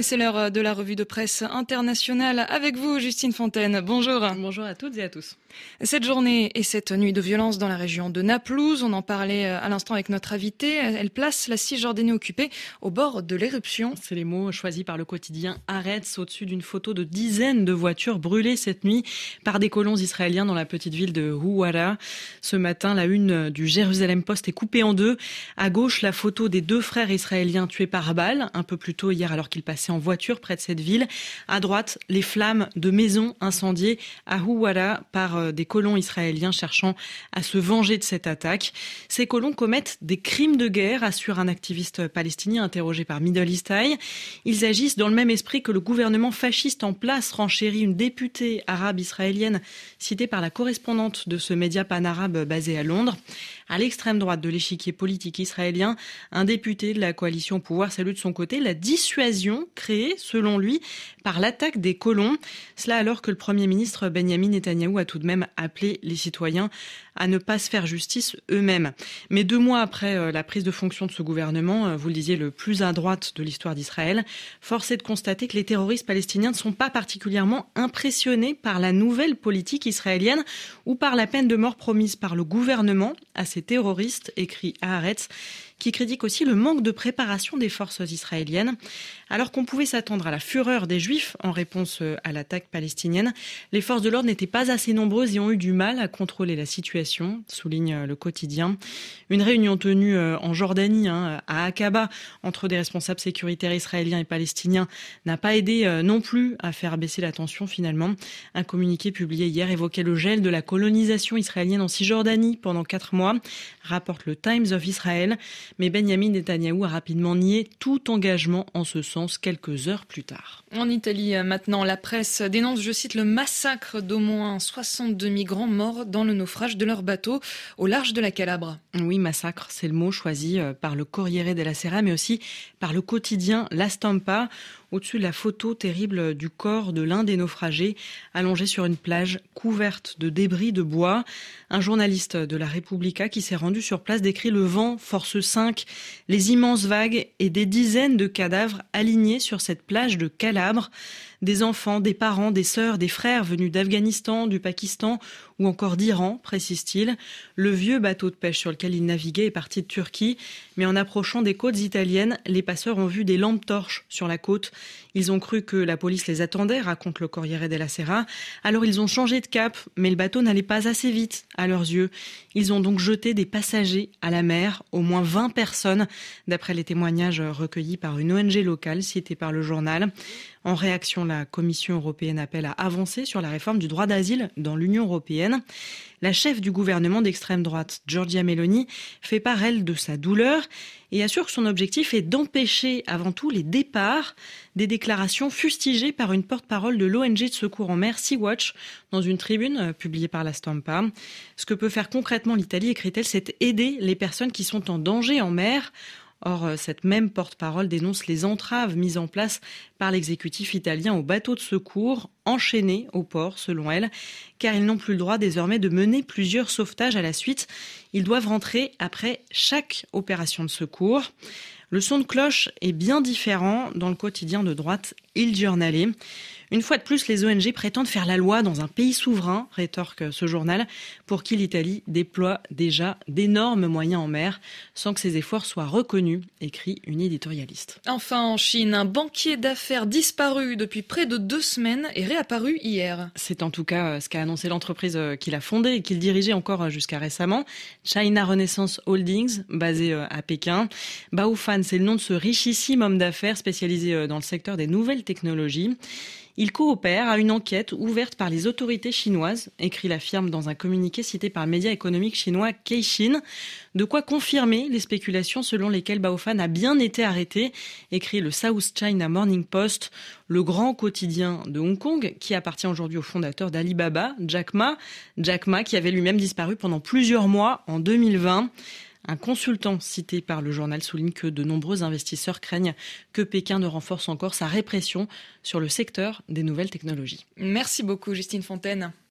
C'est l'heure de la revue de presse internationale avec vous, Justine Fontaine. Bonjour. Bonjour à toutes et à tous. Cette journée et cette nuit de violence dans la région de Naplouse, on en parlait à l'instant avec notre invité, elle place la Cisjordanie occupée au bord de l'éruption. C'est les mots choisis par le quotidien Haaretz au-dessus d'une photo de dizaines de voitures brûlées cette nuit par des colons israéliens dans la petite ville de Houara. Ce matin, la une du Jérusalem Post est coupée en deux. À gauche, la photo des deux frères israéliens tués par balle, un peu plus tôt hier alors qu'ils passaient en voiture près de cette ville. À droite, les flammes de maisons incendiées à Houara par euh, des colons israéliens cherchant à se venger de cette attaque. Ces colons commettent des crimes de guerre, assure un activiste palestinien interrogé par Middle East Eye. Ils agissent dans le même esprit que le gouvernement fasciste en place, renchérit une députée arabe israélienne citée par la correspondante de ce média pan-arabe basé à Londres. À l'extrême droite de l'échiquier politique israélien, un député de la coalition au pouvoir salue de son côté la dissuasion créée, selon lui, par l'attaque des colons. Cela alors que le Premier ministre Benjamin Netanyahou a tout de même appelé les citoyens à ne pas se faire justice eux-mêmes. Mais deux mois après euh, la prise de fonction de ce gouvernement, euh, vous le disiez, le plus à droite de l'histoire d'Israël, force est de constater que les terroristes palestiniens ne sont pas particulièrement impressionnés par la nouvelle politique israélienne ou par la peine de mort promise par le gouvernement à ces terroristes, écrit Haaretz qui critique aussi le manque de préparation des forces israéliennes. Alors qu'on pouvait s'attendre à la fureur des Juifs en réponse euh, à l'attaque palestinienne, les forces de l'ordre n'étaient pas assez nombreuses et ont eu du mal à contrôler la situation, souligne euh, le quotidien. Une réunion tenue euh, en Jordanie, hein, à Aqaba, entre des responsables sécuritaires israéliens et palestiniens, n'a pas aidé non plus à faire baisser la tension finalement. Un communiqué publié hier évoquait le gel de la colonisation israélienne en Cisjordanie pendant quatre mois, rapporte le Times of Israel. Mais Benjamin Netanyahou a rapidement nié tout engagement en ce sens quelques heures plus tard. En Italie, maintenant, la presse dénonce, je cite, le massacre d'au moins 62 migrants morts dans le naufrage de leur bateau au large de la Calabre. Oui, massacre, c'est le mot choisi euh, par le Corriere della Sera, mais aussi par le quotidien La Stampa au-dessus de la photo terrible du corps de l'un des naufragés, allongé sur une plage couverte de débris de bois. Un journaliste de la Repubblica qui s'est rendu sur place décrit le vent, force 5, les immenses vagues et des dizaines de cadavres alignés sur cette plage de Calabre des enfants, des parents, des sœurs, des frères venus d'Afghanistan, du Pakistan ou encore d'Iran, précise-t-il. Le vieux bateau de pêche sur lequel ils naviguaient est parti de Turquie, mais en approchant des côtes italiennes, les passeurs ont vu des lampes torches sur la côte. Ils ont cru que la police les attendait, raconte le Corriere della Sera. Alors ils ont changé de cap, mais le bateau n'allait pas assez vite à leurs yeux. Ils ont donc jeté des passagers à la mer, au moins 20 personnes, d'après les témoignages recueillis par une ONG locale citée par le journal. En réaction, la Commission européenne appelle à avancer sur la réforme du droit d'asile dans l'Union européenne. La chef du gouvernement d'extrême droite, Giorgia Meloni, fait part, elle, de sa douleur et assure que son objectif est d'empêcher avant tout les départs, des déclarations fustigées par une porte-parole de l'ONG de secours en mer Sea-Watch dans une tribune euh, publiée par la Stampa. Ce que peut faire concrètement l'Italie, écrit-elle, c'est aider les personnes qui sont en danger en mer Or, euh, cette même porte-parole dénonce les entraves mises en place par l'exécutif italien aux bateaux de secours enchaînés au port, selon elle, car ils n'ont plus le droit désormais de mener plusieurs sauvetages à la suite. Ils doivent rentrer après chaque opération de secours. Le son de cloche est bien différent dans le quotidien de droite Il Giornale. Une fois de plus, les ONG prétendent faire la loi dans un pays souverain, rétorque ce journal, pour qui l'Italie déploie déjà d'énormes moyens en mer sans que ses efforts soient reconnus, écrit une éditorialiste. Enfin, en Chine, un banquier d'affaires disparu depuis près de deux semaines est réapparu hier. C'est en tout cas ce qu'a annoncé l'entreprise qu'il a fondée et qu'il dirigeait encore jusqu'à récemment, China Renaissance Holdings, basée à Pékin. Bao Fan, c'est le nom de ce richissime homme d'affaires spécialisé dans le secteur des nouvelles technologies. Il coopère à une enquête ouverte par les autorités chinoises, écrit la firme dans un communiqué cité par le média économique chinois Keishin. De quoi confirmer les spéculations selon lesquelles Baofan a bien été arrêté, écrit le South China Morning Post, le grand quotidien de Hong Kong, qui appartient aujourd'hui au fondateur d'Alibaba, Jack Ma. Jack Ma qui avait lui-même disparu pendant plusieurs mois en 2020. Un consultant cité par le journal souligne que de nombreux investisseurs craignent que Pékin ne renforce encore sa répression sur le secteur des nouvelles technologies. Merci beaucoup Justine Fontaine.